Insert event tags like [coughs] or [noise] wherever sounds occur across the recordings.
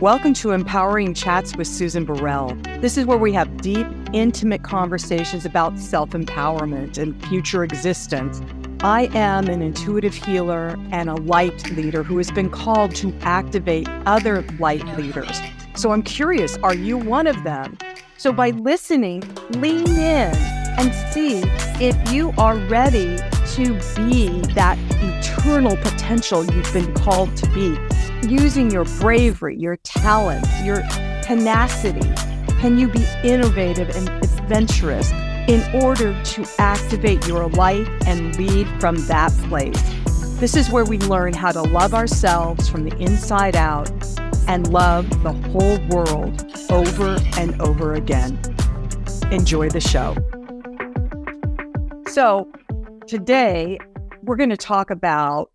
Welcome to Empowering Chats with Susan Burrell. This is where we have deep, intimate conversations about self empowerment and future existence. I am an intuitive healer and a light leader who has been called to activate other light leaders. So I'm curious, are you one of them? So by listening, lean in and see if you are ready to be that eternal potential you've been called to be using your bravery, your talents, your tenacity? Can you be innovative and adventurous in order to activate your light and lead from that place? This is where we learn how to love ourselves from the inside out and love the whole world over and over again. Enjoy the show. So, today we're going to talk about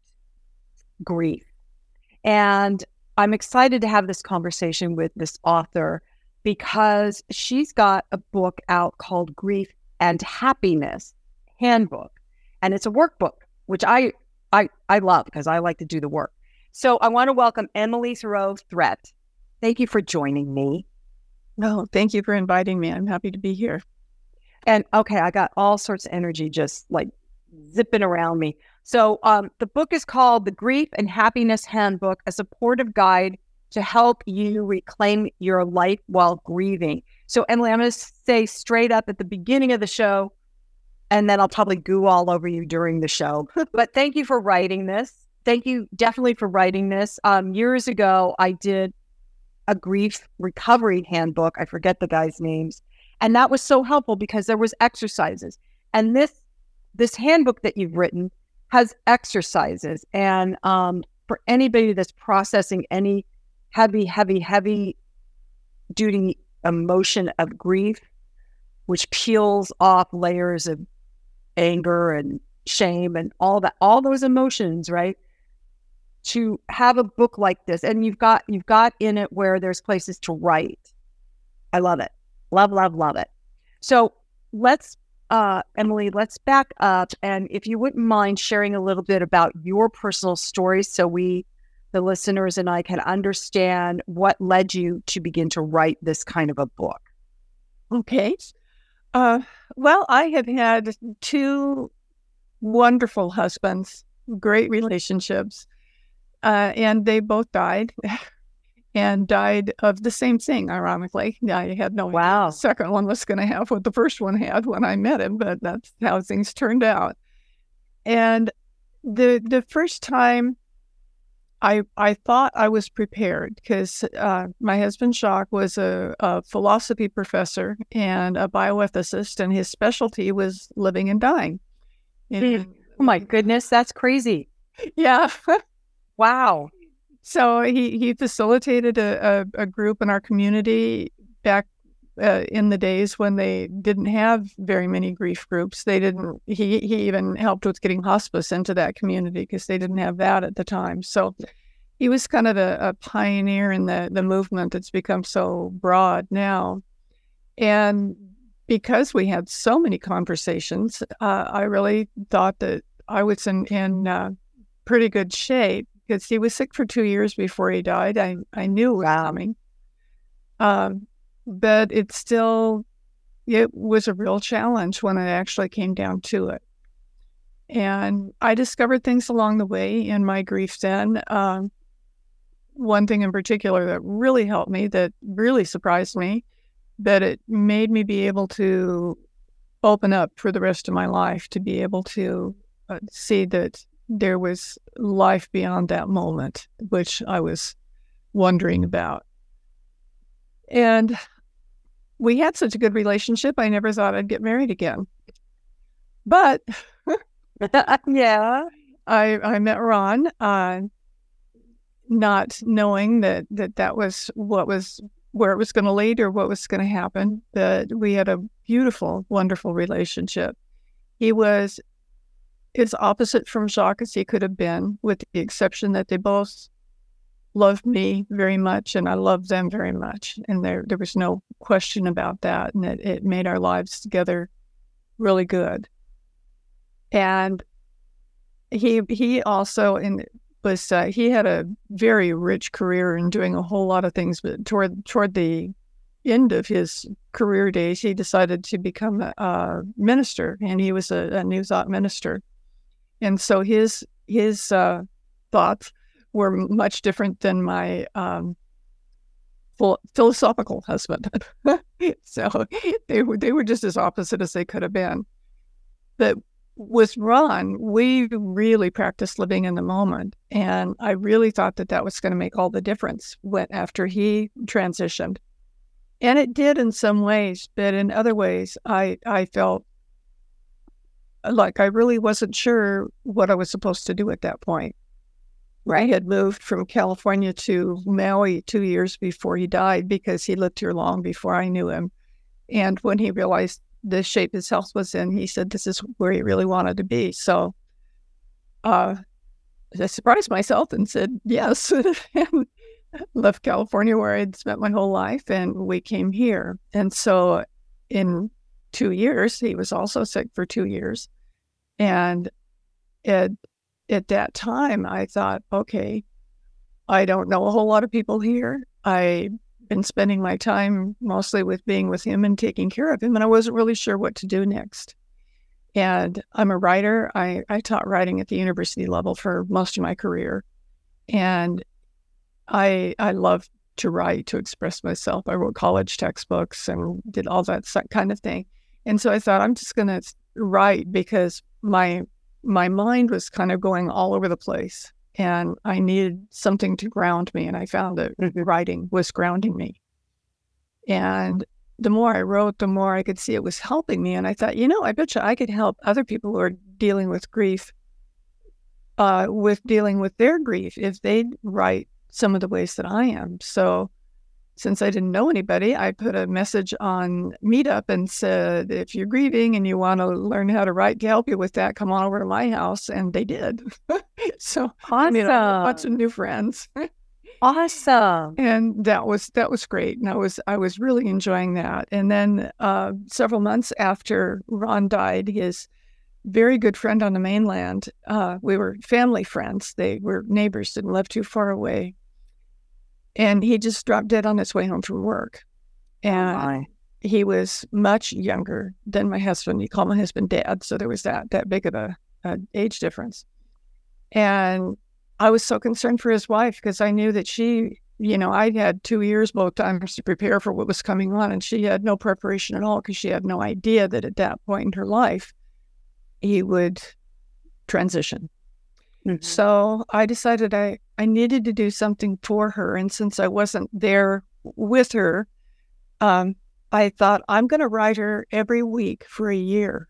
grief. And I'm excited to have this conversation with this author because she's got a book out called Grief and Happiness Handbook. And it's a workbook, which I I I love because I like to do the work. So I want to welcome Emily Thiroux Threatt. Thank you for joining me. No, oh, thank you for inviting me. I'm happy to be here. And okay, I got all sorts of energy just like zipping around me. So um, the book is called The Grief and Happiness Handbook, a supportive guide to help you reclaim your life while grieving. So, Emily, I'm going to say straight up at the beginning of the show, and then I'll probably goo all over you during the show. [laughs] but thank you for writing this. Thank you definitely for writing this. Um, years ago, I did a grief recovery handbook. I forget the guys' names. And that was so helpful because there was exercises. And this this handbook that you've written has exercises. And um, for anybody that's processing any heavy, heavy, heavy duty emotion of grief, which peels off layers of anger and shame and all that, all those emotions, right? To have a book like this, and you've got you've got in it where there's places to write. I love it. Love, love, love it. So let's uh, Emily, let's back up. And if you wouldn't mind sharing a little bit about your personal story so we, the listeners, and I can understand what led you to begin to write this kind of a book. Okay. Uh, well, I have had two wonderful husbands, great relationships, uh, and they both died. [laughs] and died of the same thing, ironically. I had no wow. the second one was going to have what the first one had when I met him, but that's how things turned out. And the the first time I I thought I was prepared because uh, my husband Jacques was a, a, philosophy professor and a bioethicist, and his specialty was living and dying. And, oh my goodness, that's crazy! [laughs] Yeah, wow. So he he facilitated a, a, a group in our community back uh, in the days when they didn't have very many grief groups. They didn't. He he even helped with getting hospice into that community because they didn't have that at the time. So he was kind of a, a pioneer in the the movement that's become so broad now. And because we had so many conversations, uh, I really thought that I was in in uh, pretty good shape because he was sick for two years before he died. I, I knew it was coming. Um, but it still, it was a real challenge when it actually came down to it. And I discovered things along the way in my grief then. Um, one thing in particular that really helped me, that really surprised me, that it made me be able to open up for the rest of my life, to be able to uh, see that there was life beyond that moment, which I was wondering about. And we had such a good relationship, I never thought I'd get married again. But [laughs] yeah, I I met Ron, uh, not knowing that that that was what was where it was going to lead or what was going to happen. But we had a beautiful, wonderful relationship. He was as opposite from Jacques as he could have been, with the exception that they both loved me very much and I loved them very much. And there there was no question about that. And it, it made our lives together really good. And he he also in was uh, he had a very rich career in doing a whole lot of things, but toward toward the end of his career days, he decided to become a, a minister, and he was a, a, New Thought minister. And so his his uh, thoughts were much different than my um, philosophical husband. [laughs] so they were they were just as opposite as they could have been. But with Ron, we really practiced living in the moment, and I really thought that that was going to make all the difference when after he transitioned. And it did in some ways, but in other ways, I I felt like I really wasn't sure what I was supposed to do at that point. I had moved from California to Maui two years before he died because he lived here long before I knew him. And when he realized the shape his health was in, he said this is where he really wanted to be. So uh, I surprised myself and said yes, [laughs] and left California where I'd spent my whole life, and we came here. And so in two years, he was also sick for two years. And it at that time, I thought, okay, I don't know a whole lot of people here. I've been spending my time mostly with being with him and taking care of him, and I wasn't really sure what to do next. And I'm a writer. I, I taught writing at the university level for most of my career. And I I love to write, to express myself. I wrote college textbooks and did all that kind of thing. And so I thought I'm just going to write because my my mind was kind of going all over the place and I needed something to ground me. And I found that mm-hmm. writing was grounding me. And the more I wrote, the more I could see it was helping me. And I thought, you know, I bet you I could help other people who are dealing with grief uh, with dealing with their grief if they write some of the ways that I am. So since I didn't know anybody, I put a message on Meetup and said, if you're grieving and you want to learn how to write to help you with that, come on over to my house. And they did. [laughs] so awesome. I made a bunch of new friends. awesome. And that was that was great. And I was I was really enjoying that. And then uh, several months after Ron died, his very good friend on the mainland, uh, we were family friends. They were neighbors, didn't live too far away and he just dropped dead on his way home from work. And oh he was much younger than my husband. He called my husband dad, so there was that that big of a, a age difference. And I was so concerned for his wife because I knew that she, you know, I had two years both times to prepare for what was coming on, and she had no preparation at all because she had no idea that at that point in her life he would transition. Mm-hmm. So I decided I, I needed to do something for her. And since I wasn't there with her, um, I thought I'm going to write her every week for a year.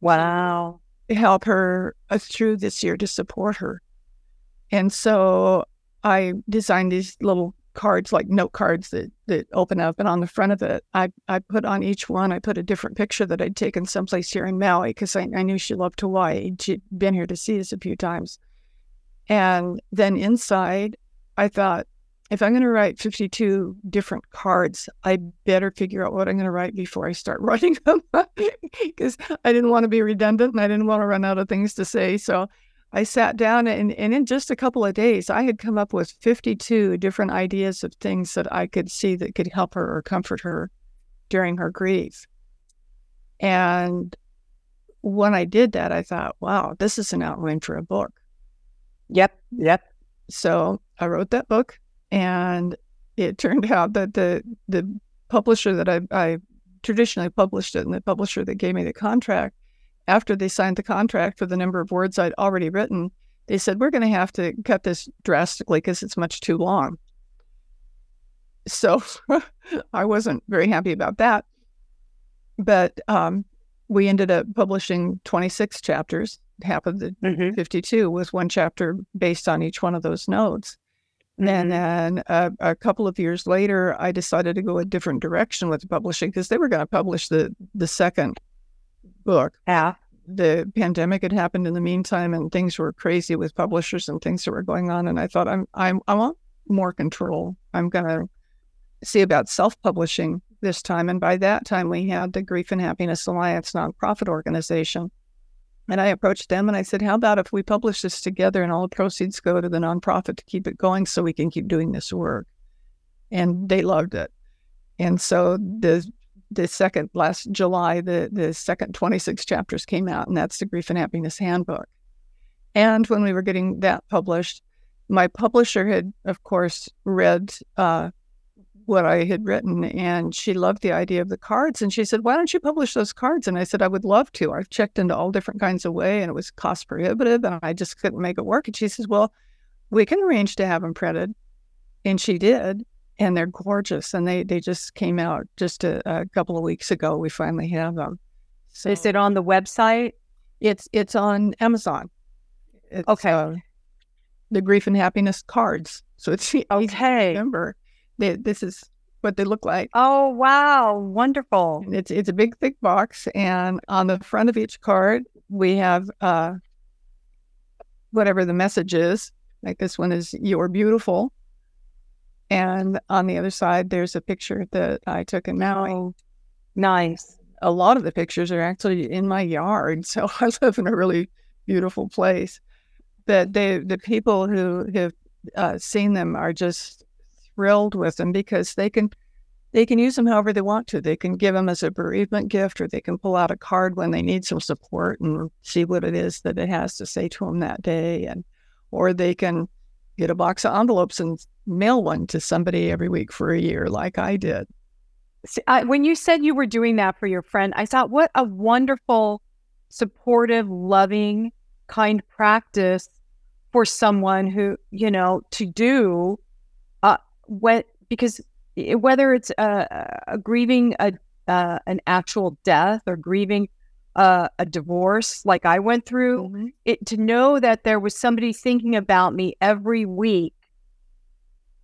Wow. To help her uh, through this year to support her. And so I designed these little cards, like note cards that, that open up. And on the front of it, I, I put on each one, I put a different picture that I'd taken someplace here in Maui because I, I knew she loved Hawaii. She'd been here to see us a few times. And then inside, I thought, if I'm going to write 52 different cards, I better figure out what I'm going to write before I start [laughs] writing them because I didn't want to be redundant and I didn't want to run out of things to say. So I sat down and, and in just a couple of days, I had come up with 52 different ideas of things that I could see that could help her or comfort her during her grief. And when I did that, I thought, wow, this is an outline for a book. Yep, yep. So I wrote that book, and it [laughs] turned out that the the publisher that I, I traditionally published it and the publisher that gave me the contract after they signed the contract for the number of words I'd already written, they said, We're going to have to cut this drastically because it's much too long. So [laughs] I wasn't very happy about that. But um, we ended up publishing 26 chapters, half of the mm-hmm. 52 with one chapter based on each one of those nodes. Mm-hmm. And then uh, a couple of years later, I decided to go a different direction with publishing because they were going to publish the the second book. Yeah. The pandemic had happened in the meantime, and things were crazy with publishers and things that were going on. And I thought, I'm, I'm, I want more control. I'm going to see about self-publishing this time. And by that time, we had the Grief and Happiness Alliance nonprofit organization. And I approached them and I said, How about if we publish this together and all the proceeds go to the nonprofit to keep it going so we can keep doing this work? And they loved it. And so the the second last July, the the second 26 chapters came out, and that's the Grief and Happiness Handbook. And when we were getting that published, my publisher had, of course, read uh, what I had written, and she loved the idea of the cards. And she said, "Why don't you publish those cards?" And I said, "I would love to. I've checked into all different kinds of way, and it was cost prohibitive, and I just couldn't make it work." And she says, "Well, we can arrange to have them printed," and she did, and they're gorgeous. And they they just came out just a, a couple of weeks ago. We finally have them. So is it on the website? It's it's on Amazon. It's, okay. Uh, the grief and happiness cards. So it's okay. Remember they, this is what they look like. Oh wow, wonderful! And it's it's a big thick box, and on the front of each card we have uh, whatever the message is. Like this one is "You're beautiful," and on the other side there's a picture that I took in Maui. Oh, nice. A lot of the pictures are actually in my yard, [laughs] so I live in a really beautiful place. But they, the people who have uh, seen them are just thrilled with them because they can they can use them however they want to. They can give them as a bereavement gift, or they can pull out a card when they need some support and see what it is that it has to say to them that day, and or they can get a box of envelopes and mail one to somebody every week for a year, like I did. When you said you were doing that for your friend, I thought, what a wonderful, supportive, loving, kind practice for someone who you know to do uh, what because whether it's a, a grieving a uh, an actual death or grieving uh, a divorce like I went through, mm-hmm. it to know that there was somebody thinking about me every week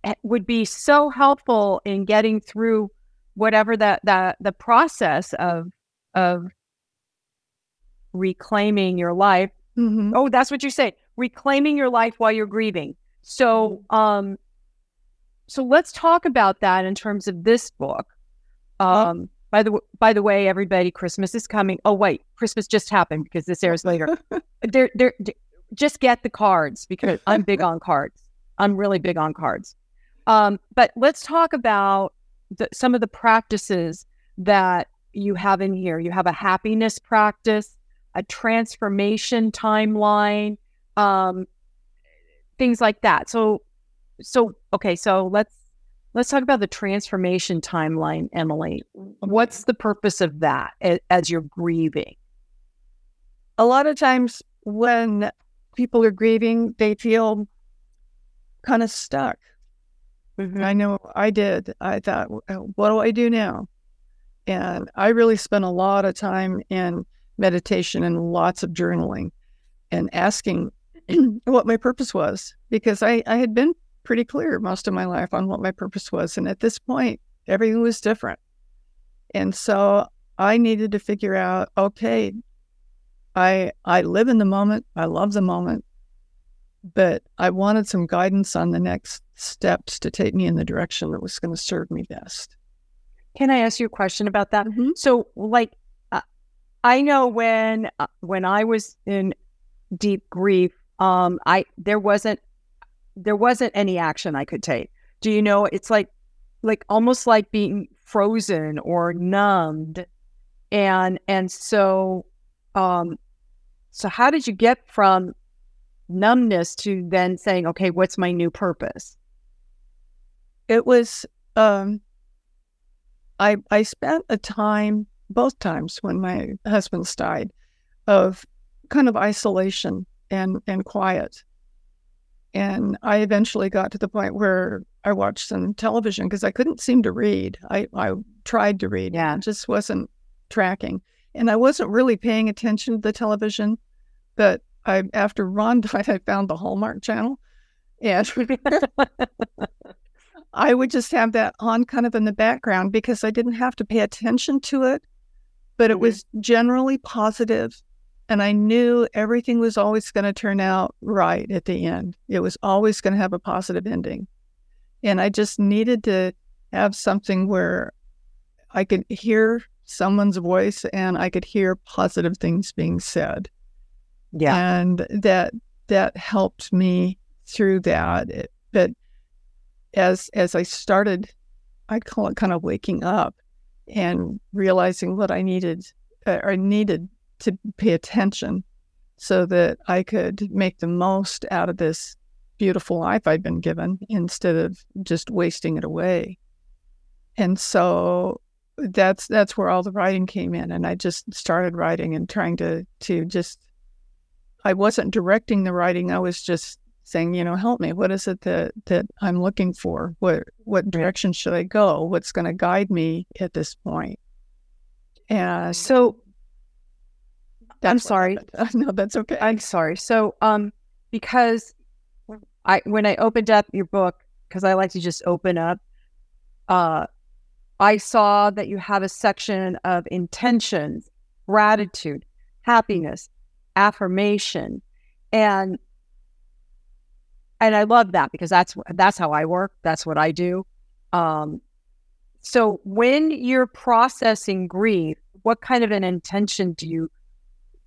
eh, would be so helpful in getting through whatever that that the process of of reclaiming your life. Mm-hmm. Oh, that's what you say. Reclaiming your life while you're grieving. So, mm-hmm. um, so let's talk about that in terms of this book. Um, by the by the way, everybody, Christmas is coming. Oh wait, Christmas just happened because this airs later. [laughs] they're, they're, they're, just get the cards because I'm big [laughs] on cards. I'm really big on cards. Um, but let's talk about the, some of the practices that you have in here. You have a happiness practice, a transformation timeline, um, things like that. So so okay, so let's let's talk about the transformation timeline, Emily. What's the purpose of that as you're grieving? A lot of times when people are grieving, they feel kind of stuck. Mm-hmm. I know I did. I thought, what do I do now? And I really spent a lot of time in meditation and lots of journaling and asking [clears throat] what my purpose was because I, I had been pretty clear most of my life on what my purpose was. And at this point, everything was different. And so I needed to figure out, okay, I I live in the moment. I love the moment, but I wanted some guidance on the next steps to take me in the direction that was going to serve me best. Can I ask you a question about that? Mm-hmm. So, like, uh, I know when uh, when I was in deep grief, um, I there wasn't there wasn't any action I could take. Do you know? It's like, like almost like being frozen or numbed, and and so, um, so how did you get from numbness to then saying, okay, what's my new purpose? It was, um, I I spent a time both times when my husband's died of kind of isolation and and quiet and I eventually got to the point where I watched some television because I couldn't seem to read. I, I tried to read, yeah, just wasn't tracking. And I wasn't really paying attention to the television. But I, after Ron died, [laughs] I found the Hallmark Channel. And [laughs] I would just have that on kind of in the background because I didn't have to pay attention to it, but it mm-hmm. was generally positive and I knew everything was always going to turn out right at the end. It was always going to have a positive ending. And I just needed to have something where I could hear someone's voice and I could hear positive things being said. Yeah. And that that helped me through that. It, but as as I started, I call it kind of waking up and realizing what I needed uh, I needed to pay attention so that I could make the most out of this beautiful life I'd been given instead of just wasting it away. And so that's that's where all the writing came in and I just started writing and trying to to just I wasn't directing the writing. I was just saying, you know, help me. What is it that that I'm looking for? What what direction should I go? What's going to guide me at this point? And So that's what sorry. [laughs] no, that's okay. I'm sorry. So, um, because I when I opened up your book, because I like to just open up, uh, I saw that you have a section of intentions, gratitude, happiness, affirmation, and and I love that because that's that's how I work. That's what I do. Um, so when you're processing grief, what kind of an intention do you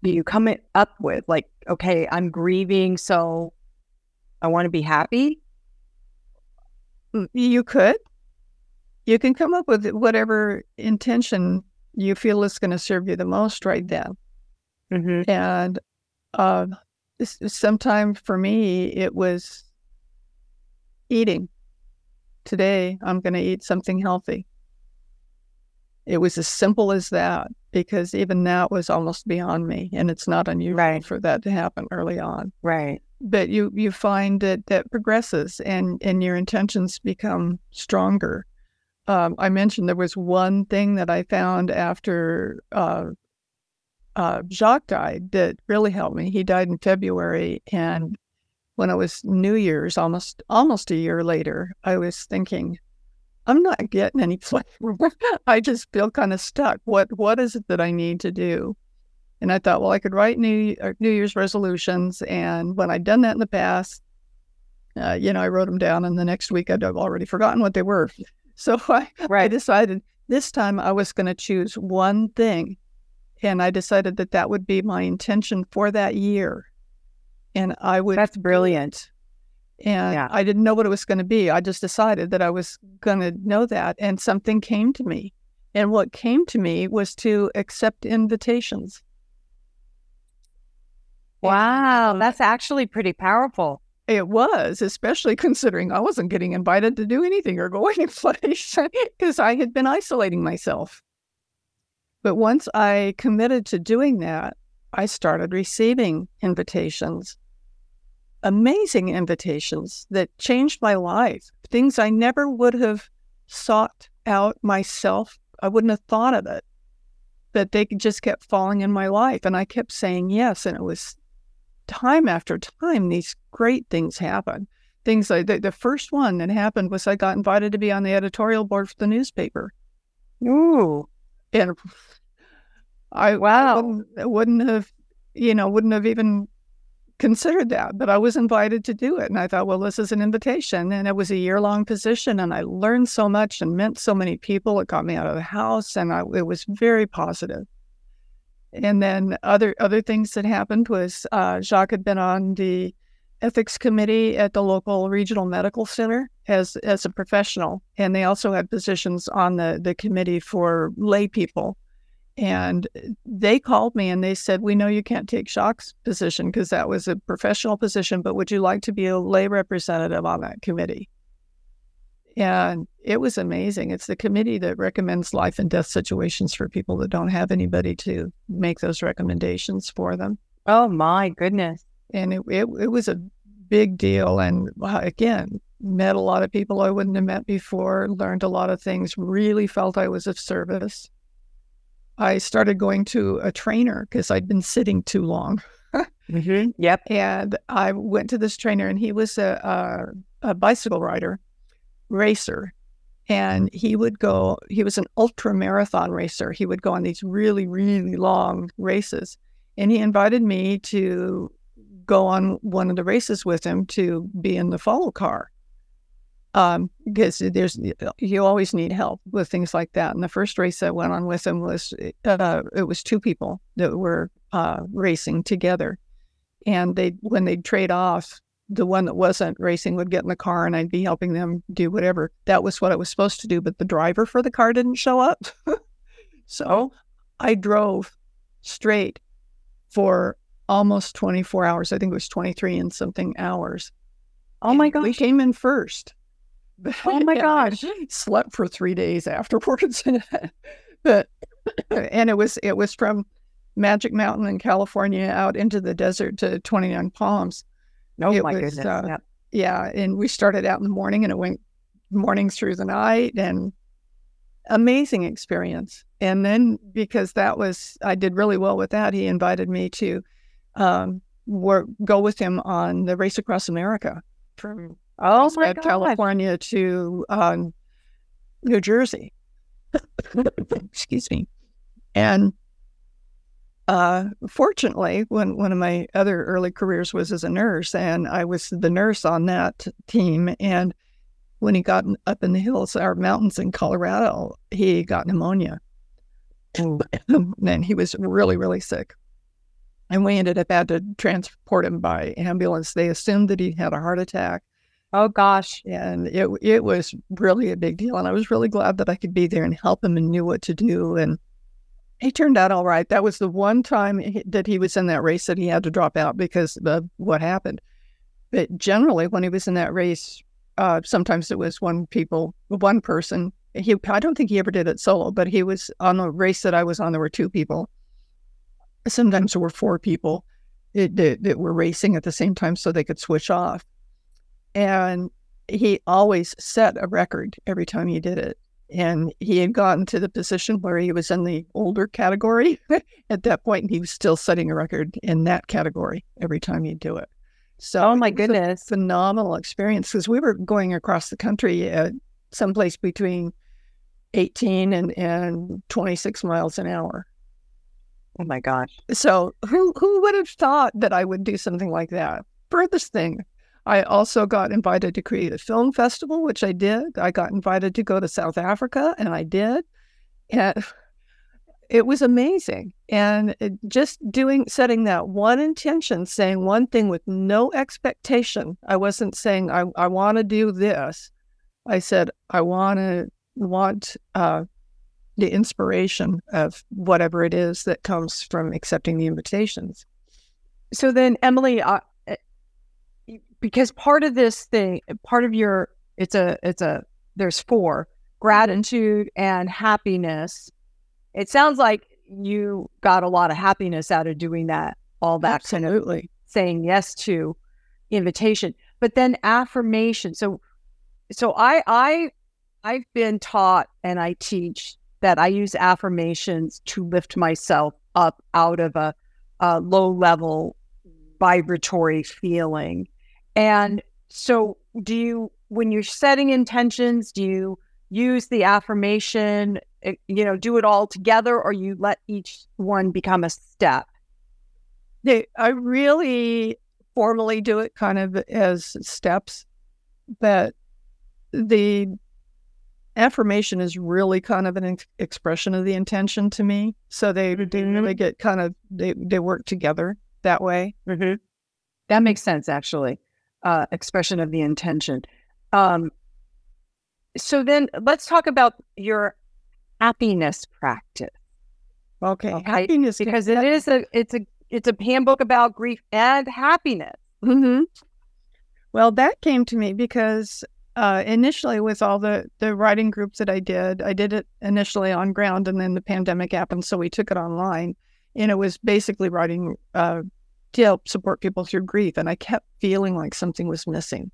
do you come it- up with? Like, okay, I'm grieving, so I want to be happy. Mm, You could. You can come up with whatever intention you feel is going to serve you the most right then. Mm-hmm. And uh, s- sometime for me, it was eating. Today, I'm going to eat something healthy. It was as simple as that because even that was almost beyond me, and it's not unusual Right. for that to happen early on. Right. But you you find that that progresses, and and your intentions become stronger. Um, I mentioned there was one thing that I found after uh, uh, Jacques died that really helped me. He died in February, and when it was New Year's, almost almost a year later, I was thinking, I'm not getting any. [laughs] I just feel kind of stuck. What what is it that I need to do? And I thought, well, I could write New uh, New Year's resolutions, and when I'd done that in the past, uh, you know, I wrote them down, and the next week I'd have already forgotten what they were. [laughs] So I, I decided this time I was going to choose one thing, and I decided that that would be my intention for that year, and I would That's brilliant. And Yeah. I didn't know what it was going to be. I just decided that I was going to know that. And something came to me. And what came to me was to accept invitations. Wow, uh, that's actually pretty powerful. It was, especially considering I wasn't getting invited to do anything or go [laughs] anyplace because I had been isolating myself. But once I committed to doing that, I started receiving invitations, amazing invitations that changed my life, things I never would have sought out myself. I wouldn't have thought of it, but they just kept falling in my life. And I kept saying yes. And it was time after time, these great things happen. Things like the, the first one that happened was I got invited to be on the editorial board for the newspaper. Ooh, And I, I Wow. wouldn't, wouldn't have, you know, wouldn't have even considered that, but I was invited to do it. And I thought, well, this is an invitation. And it was a year long position. And I learned so much and met so many people. It got me out of the house. And I, it was very positive. And then other other things that happened was uh, Jacques had been on the ethics committee at the local regional medical center as as a professional, and they also had positions on the the committee for lay people. And they called me and they said, "We know you can't take Jacques's position because that was a professional position, but would you like to be a lay representative on that committee?" And it was amazing. It's the committee that recommends life and death situations for people that don't have anybody to make those recommendations for them. oh my goodness. And it, it, it was a big deal. And uh, again, met a lot of people I wouldn't have met before, learned a lot of things, really felt I was of service. I started going to a trainer because I'd been sitting too long. Mm-hmm. [laughs] Yep. And I went to this trainer, and he was a, a, a bicycle rider, racer. And he would go, he was an ultra marathon racer. He would go on these really, really long races. And he invited me to go on one of the races with him to be in the follow car. Um, because there's you always need help with things like that. And the first race I went on with him was uh, it was two people that were uh, racing together, and they when they'd trade off, the one that wasn't racing would get in the car and I'd be helping them do whatever. That was what I was supposed to do, but the driver for the car didn't show up. [laughs] so I drove straight for almost 24 hours. I think it was 23 and something hours. Oh my gosh. We came in first. Oh my [laughs] gosh. slept for three days afterwards. [laughs] but and it was it was from Magic Mountain in California out into the desert to 29 Palms. Oh it my was, goodness. Uh, yep. Yeah. And we started out in the morning and it went morning through the night and amazing experience. And then because that was I did really well with that, he invited me to um, work go with him on the race across America from oh my God. California to um, New Jersey. [coughs] Excuse me. And uh, fortunately, when one of my other early careers was as a nurse, and I was the nurse on that team. And when he got up in the hills, our mountains in Colorado, he got pneumonia. [coughs] and he was really, really sick. And we ended up had to transport him by ambulance. They assumed that he had a heart attack. Oh gosh. And it it was really a big deal. And I was really glad that I could be there and help him and knew what to do. And he turned out all right. That was the one time that he was in that race that he had to drop out because of what happened. But generally, when he was in that race, uh, sometimes it was one people, one person. He, I don't think he ever did it solo, but he was on the race that I was on. There were two people. Sometimes there were four people that, that were racing at the same time, so they could switch off. And he always set a record every time he did it. And he had gotten to the position where he was in the older category [laughs] at that point, and he was still setting a record in that category every time he'd do it. So, oh my goodness, phenomenal experience because we were going across the country at someplace between 18 and, and 26 miles an hour. Oh my gosh. So, who, who would have thought that I would do something like that? Furthest thing, I also got invited to create a film festival, which I did. I got invited to go to South Africa, and I did. And it was amazing. And just doing, setting that one intention, saying one thing with no expectation. I wasn't saying, I, I want to do this. I said, I want to, want uh, the inspiration of whatever it is that comes from accepting the invitations. So then, Emily, because part of this thing, part of your, it's a, it's a, there's four gratitude and happiness. It sounds like you got a lot of happiness out of doing that, all that Absolutely. Kind of saying yes to invitation, but then affirmation. So, so I, I, I've been taught and I teach that I use affirmations to lift myself up out of a, a low level vibratory feeling and so, do you, when you're setting intentions, do you use the affirmation, eh, you know, do it all together, or you let each one become a step? I really formally do it kind of as steps, but the affirmation is really kind of an ex- expression of the intention to me. So they, mm-hmm. they really get kind of they they work together that way. Mm-hmm. That makes sense, actually uh, expression of the intention. Um, so then let's talk about your happiness practice. Okay, okay? happiness because it is a it's a it's a handbook about grief and happiness. Mm-hmm. Well, that came to me because uh, initially with all the the writing groups that I did, I did it initially on ground, and then the pandemic happened, so we took it online, and it was basically writing uh, to help support people through grief. And I kept feeling like something was missing.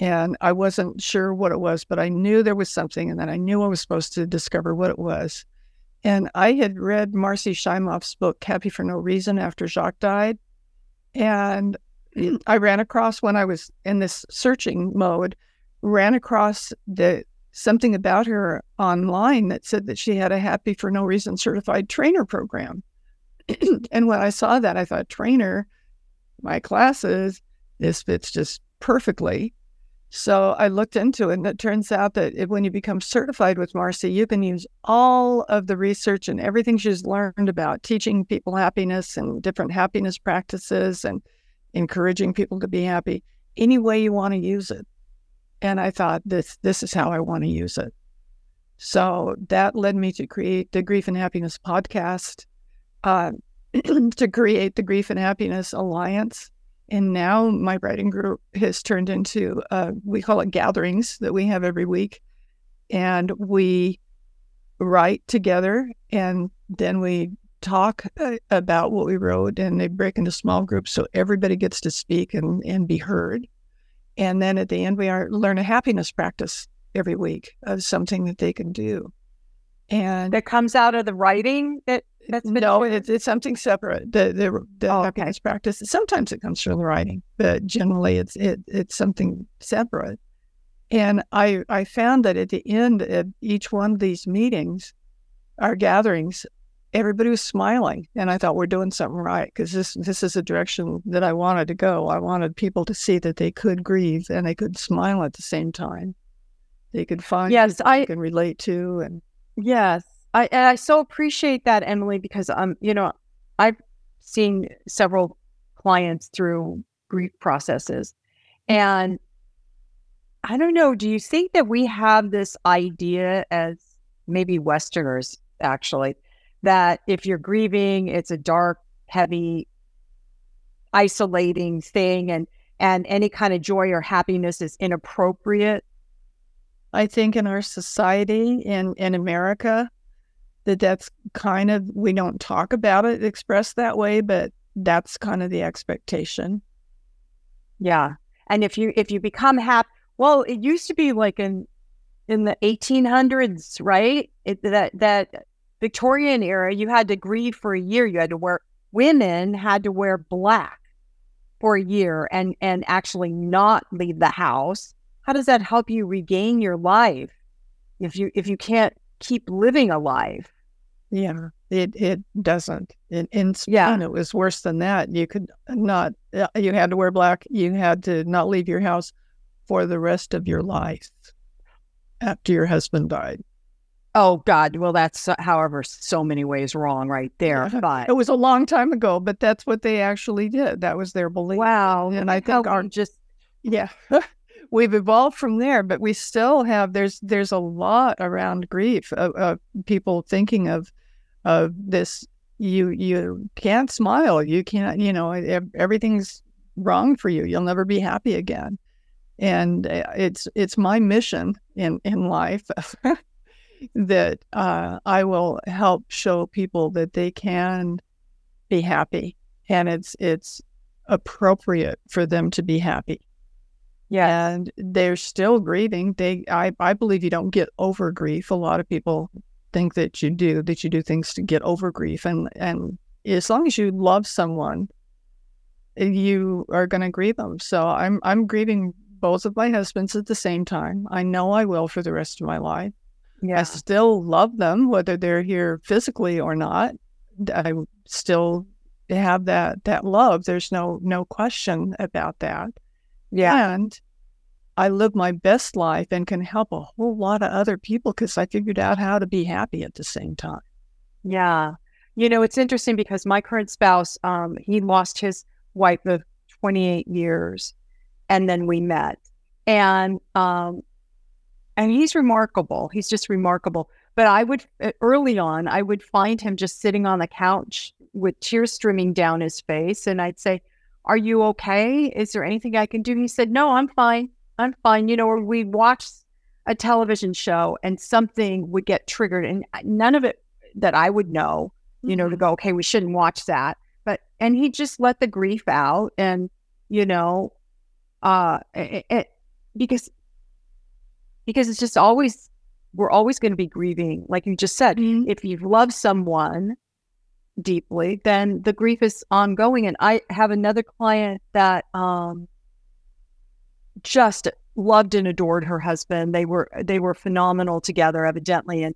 And I wasn't sure what it was, but I knew there was something. And then I knew I was supposed to discover what it was. And I had read Marcy Shimoff's book, Happy for No Reason, after Jacques died. And hmm. I ran across when I was in this searching mode, ran across the something about her online that said that she had a Happy for No Reason certified trainer program. [clears throat] and when I saw that, I thought, trainer, my classes, this fits just perfectly. So I looked into it, and it turns out that it, when you become certified with Marcy, you can use all of the research and everything she's learned about teaching people happiness and different happiness practices and encouraging people to be happy any way you want to use it. And I thought this this is how I want to use it. So that led me to create the Grief and Happiness podcast, uh, [clears throat] to create the Grief and Happiness Alliance. And now my writing group has turned into, uh, we call it gatherings that we have every week. And we write together and then we talk uh, about what we wrote and they break into small groups so everybody gets to speak and, and be heard. And then at the end, we are, learn a happiness practice every week of something that they can do. And that comes out of the writing that that's no, it's, it's something separate. The the, the oh, happiness okay. practice. Sometimes it comes from the writing, but generally it's it it's something separate. And I I found that at the end of each one of these meetings, our gatherings, everybody was smiling, and I thought we're doing something right because this this is a direction that I wanted to go. I wanted people to see that they could grieve and they could smile at the same time they could find yes i can relate to and yes i i so appreciate that emily because um you know i've seen several clients through grief processes and i don't know do you think that we have this idea as maybe westerners actually that if you're grieving it's a dark heavy isolating thing and and any kind of joy or happiness is inappropriate? I think in our society in in America that that's kind of we don't talk about it expressed that way, but that's kind of the expectation. Yeah, and if you if you become happy, well, it used to be like in in the 1800s, right? It, that that Victorian era, you had to grieve for a year. You had to wear women had to wear black for a year and and actually not leave the house how does that help you regain your life if you if you can't keep living a life yeah it it doesn't in, in Spain yeah. it was worse than that you could not uh, you had to wear black you had to not leave your house for the rest of your life after your husband died Oh God! Well, that's however so many ways wrong right there. Yeah. But it was a long time ago, but that's what they actually did. That was their belief. Wow! And I think our just yeah, [laughs] we've evolved from there, but we still have there's there's a lot around grief of, of people thinking of of this. You you can't smile. You can't. You know everything's wrong for you. You'll never be happy again. And uh, it's it's my mission in in life [laughs] that uh, I will help show people that they can be happy, and it's it's appropriate for them to be happy yeah. And they're still grieving. They I, I believe you don't get over grief. A lot of people think that you do, that you do things to get over grief. And and as long as you love someone, eh, you are gonna grieve them. So I'm I'm grieving both of my husbands at the same time. I know I will for the rest of my life. Yeah. I still love them, whether they're here physically or not. I still have that that love. There's no no question about that. Yeah. And I live my best life and can help a whole lot of other people because I figured out how to be happy at the same time. Yeah. You know, it's interesting because my current spouse, um, he lost his wife of 28 years and then we met. And um, and he's remarkable. He's just remarkable. But I would early on, I would find him just sitting on the couch with tears streaming down his face, and I'd say, are you okay? Is there anything I can do? He said, No, I'm fine. I'm fine. You know, or we watched a television show and something would get triggered and none of it that I would know, you know, mm-hmm. to go, okay, we shouldn't watch that. But, and he just let the grief out and, you know, uh, it, it, because, because it's just always, we're always going to be grieving. Like you just said, mm-hmm. if you've loved someone, deeply, then the grief is ongoing. And I have another client that um, just loved and adored her husband. They were they were phenomenal together, evidently, and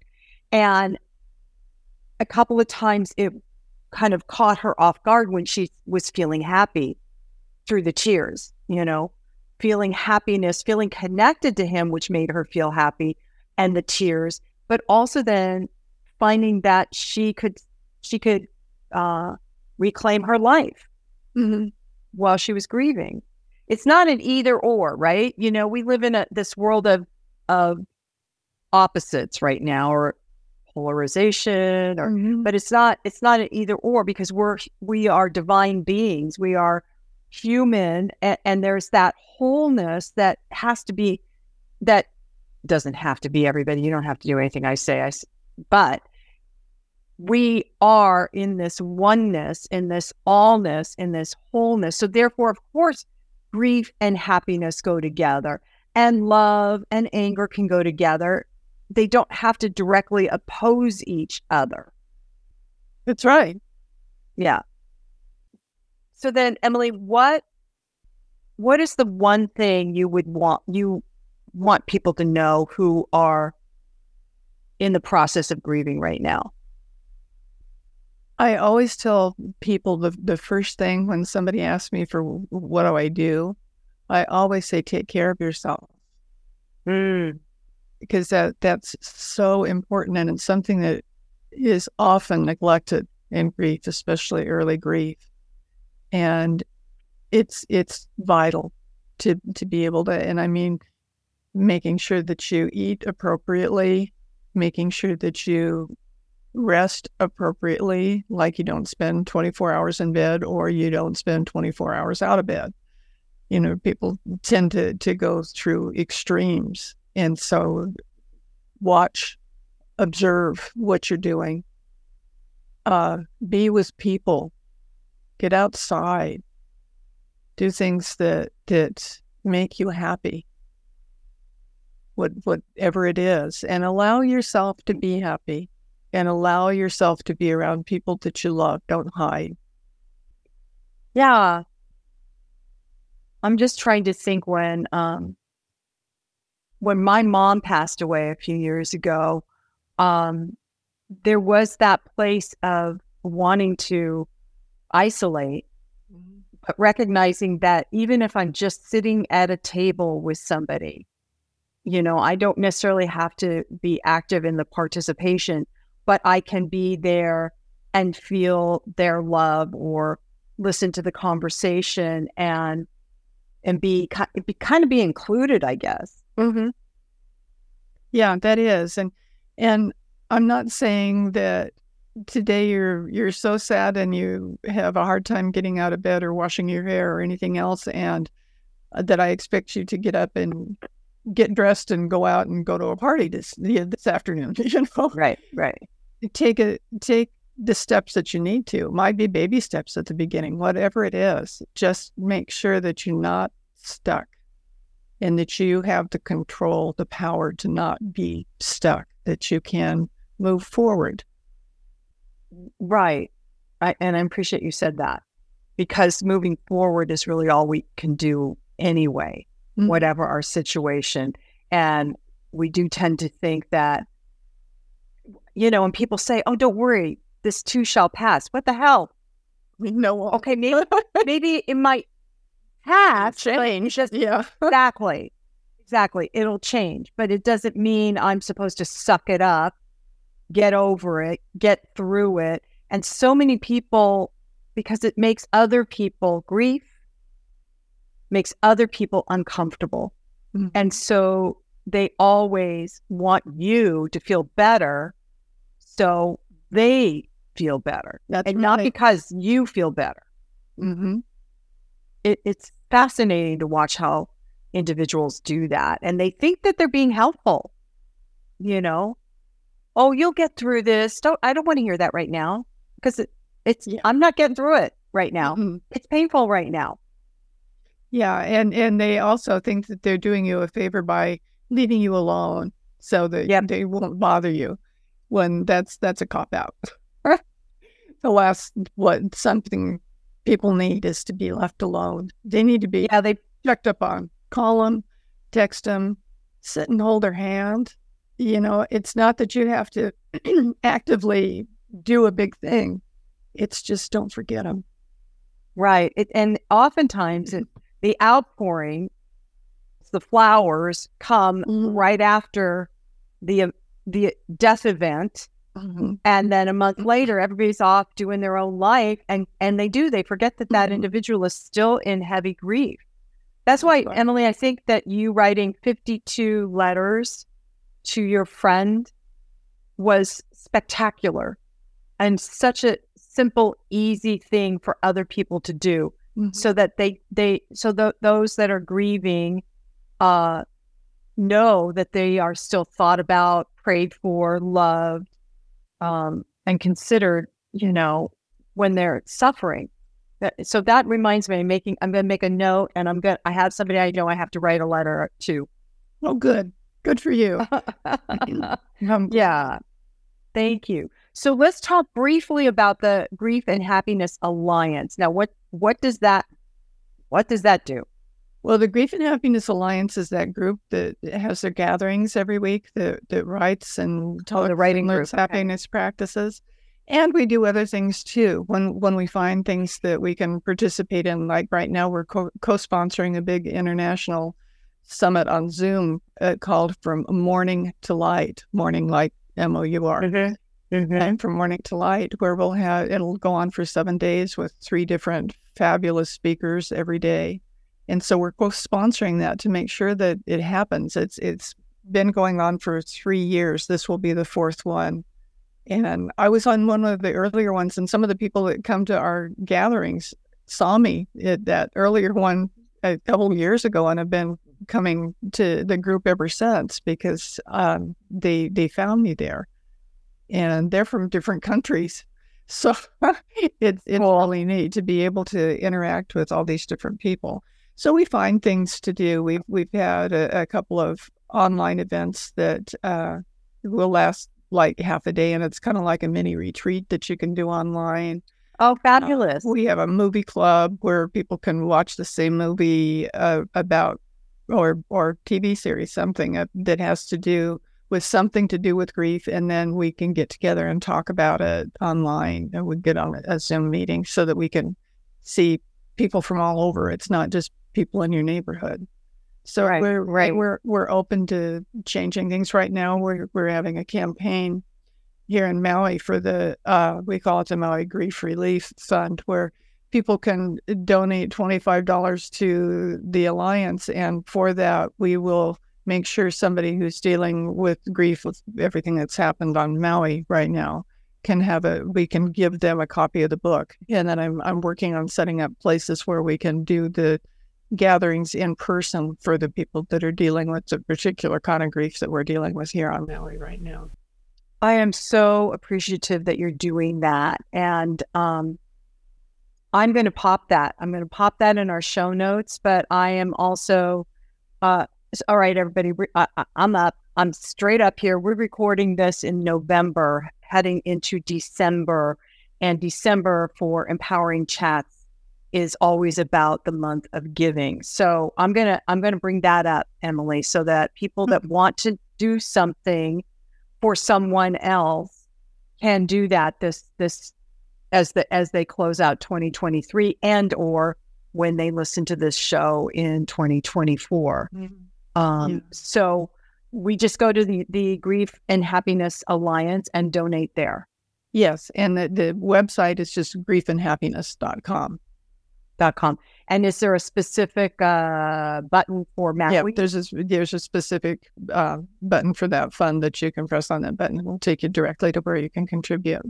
and a couple of times it kind of caught her off guard when she was feeling happy through the tears, you know, feeling happiness, feeling connected to him, which made her feel happy, and the tears, but also then finding that she could she could uh, reclaim her life Mm-hmm. while she was grieving. It's not an either or, right? You know, we live in a, this world of of opposites right now, or polarization, or Mhm. but it's not it's not an either or because we're we are divine beings we are human and, and there's that wholeness that has to be that doesn't have to be everybody you don't have to do anything i say I but we are in this oneness in this allness in this wholeness so therefore of course grief and happiness go together and love and anger can go together they don't have to directly oppose each other That's right. yeah. So then, Emily, what what is the one thing you would want you want people to know who are in the process of grieving right now? I always tell people the the first thing when somebody asks me for what do I do, I always say take care of yourself. Mm. Because that that's so important and it's something that is often neglected in grief, especially early grief. And it's it's vital to to be able to and I mean making sure that you eat appropriately, making sure that you rest appropriately, like you don't spend 24 hours in bed or you don't spend 24 hours out of bed. You know, people tend to, to go through extremes. And so watch, observe what you're doing, uh, be with people, get outside, do things that, that make you happy, what, whatever it is, and allow yourself to be happy and allow yourself to be around people that you love. Don't hide. Yeah. I'm just trying to think when um when my mom passed away a few years ago, um there was that place of wanting to isolate but recognizing that even if I'm just sitting at a table with somebody, you know, I don't necessarily have to be active in the participation, but I can be there and feel their love or listen to the conversation and and be, be kind of be included, I guess. Mm-hmm. Yeah, that is, and and I'm not saying that today you're you're so sad and you have a hard time getting out of bed or washing your hair or anything else, and uh, that I expect you to get up and get dressed and go out and go to a party this yeah, this afternoon. [laughs] You know, Right, right. take a take the steps that you need to. Might be baby steps at the beginning, whatever it is. Just make sure that you're not stuck and that you have the control, the power to not be stuck, that you can move forward. Right. I, and I appreciate you said that because moving forward is really all we can do anyway, Mhm. whatever our situation. And we do tend to think that, you know, when people say, oh, don't worry, this too shall pass. What the hell? No, Okay, maybe, [laughs] maybe it might pass. change. Just Yeah. [laughs] exactly. Exactly. It'll change, but it doesn't mean I'm supposed to suck it up, get over it, get through it. And so many people, because it makes other people grief, makes other people uncomfortable. Mhm. And so they always want you to feel better so they feel better That's and not because you feel better Mm-hmm. it, it's fascinating to watch how individuals do that and they think that they're being helpful you know oh you'll get through this don't i don't want to hear that right now because it, it's Yeah. i'm not getting through it right now Mhm. it's painful right now Yeah, and and they also think that they're doing you a favor by leaving you alone so that Yep. they won't bother you. When that's that's a cop out. [laughs] the last what something people need is to be left alone. They need to be yeah they checked up on. Call them, text them, sit and hold their hand. You know, it's not that you have to [clears throat] actively do a big thing. It's just don't forget them. right it, and oftentimes it, the outpouring the flowers come Mhm. right after the the death event Mhm. and then a month later everybody's off doing their own life and and they do they forget that that Mhm. individual is still in heavy grief that's why right. emily i think that you writing 52 letters to your friend was spectacular and such a simple easy thing for other people to do Mhm. so that they they so th- those that are grieving uh know that they are still thought about prayed for loved um and considered you know when they're suffering That- so that reminds me I'm making i'm going to make a note and i'm going to i have somebody i know i have to write a letter to Oh, good. Good for you. [laughs] Um, yeah thank you so let's talk briefly about the grief and happiness alliance now what what does that what does that do Well, the Grief and Happiness Alliance is that group that has their gatherings every week that, that writes and talks the writing and group, okay. happiness practices. And we do other things too. When when we find things that we can participate in, like right now, we're co- co-sponsoring a big international summit on Zoom uh, called "From Mourning to Light." Mourning, Light M O U R. and from mourning to light, where we'll have it'll go on for seven days with three different fabulous speakers every day. And so we're co-sponsoring that to make sure that it happens. It's it's been going on for three years. This will be the fourth one. And I was on one of the earlier ones, and some of the people that come to our gatherings saw me at that earlier one a couple years ago, and have been coming to the group ever since because um, they they found me there and they're from different countries. [laughs] So it's it's really neat to be able to interact with all these different people. So we find things to do. We've we've had a, a couple of online events that uh, will last like half a day, and it's kind of like a mini retreat that you can do online. oh fabulous We have a movie club where people can watch the same movie uh, about or or TV series, something uh, that has to do with something to do with grief, and then we can get together and talk about it online. And we get on a Zoom meeting so that we can see people from all over. It's not just people in your neighborhood. So Right, we're right. we're we're open to changing things right now. We're we're having a campaign here in Maui for the uh, we call it the Maui Grief Relief Fund, where people can donate twenty five dollars to the alliance, and for that we will make sure somebody who's dealing with grief with everything that's happened on Maui right now can have a we can give them a copy of the book, and then I'm I'm working on setting up places where we can do the gatherings in person for the people that are dealing with the particular kind of grief that we're dealing with here on Maui right now. I am so appreciative that you're doing that. And um, I'm going to pop that. I'm going to pop that in our show notes. But I am also, uh, all right, everybody, I, I'm up. I'm straight up here. We're recording this in November, heading into December. And December for Empowering Chats is always about the month of giving. So I'm gonna I'm gonna bring that up, Emily, so that people that mm-hmm. want to do something for someone else can do that this this as the as they close out 2023 and or when they listen to this show in 2024 mm-hmm. Um Yeah. so we just go to the the grief and happiness alliance and donate there Yes, and the, the website is just griefandhappiness.com. dot com and is there a specific uh button for Matt Yeah, there's a, there's a specific uh, button for that fund that you can press on that button. It will take you directly to where you can contribute.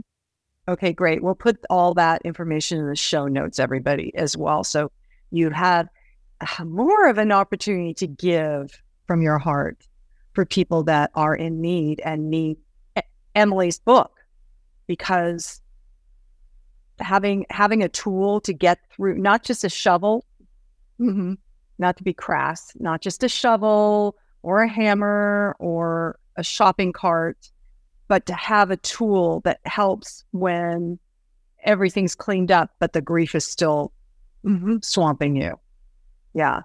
Okay, great. We'll put all that information in the show notes, everybody, as well. So you have more of an opportunity to give from your heart for people that are in need and need Emily's book because having having a tool to get through not just a shovel Mm-hmm. not to be crass, not just a shovel or a hammer or a shopping cart, but to have a tool that helps when everything's cleaned up, but the grief is still Mm-hmm. swamping you. Yeah.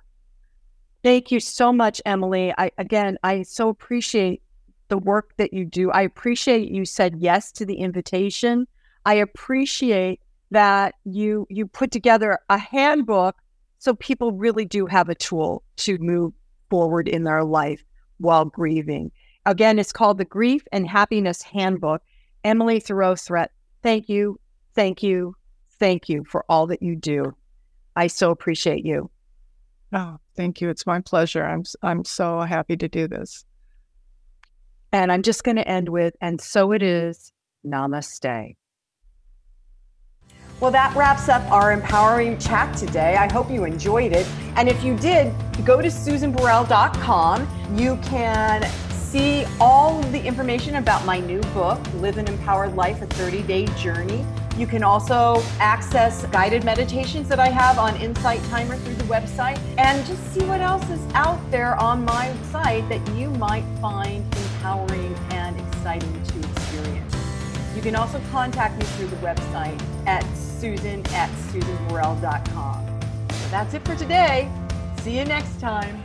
Thank you so much, Emily. I again, I so appreciate the work that you do. I appreciate you said yes to the invitation. I appreciate that you you put together a handbook so people really do have a tool to move forward in their life while grieving. Again, it's called the Grief and Happiness Handbook. Emily Thiroux Threatt, thank you, thank you, thank you for all that you do. I so appreciate you. Oh, thank you. It's my pleasure. I'm I'm so happy to do this. And I'm just going to end with, and so it is. Namaste. Well, that wraps up our empowering chat today. I hope you enjoyed it. And if you did, go to susanburrell.com. You can see all the information about my new book, Live an Empowered Life, a 30 day journey. You can also access guided meditations that I have on Insight Timer through the website and just see what else is out there on my site that you might find empowering and exciting to experience. You can also contact me through the website at susan at susanburrell.com. So that's it for today. See you next time.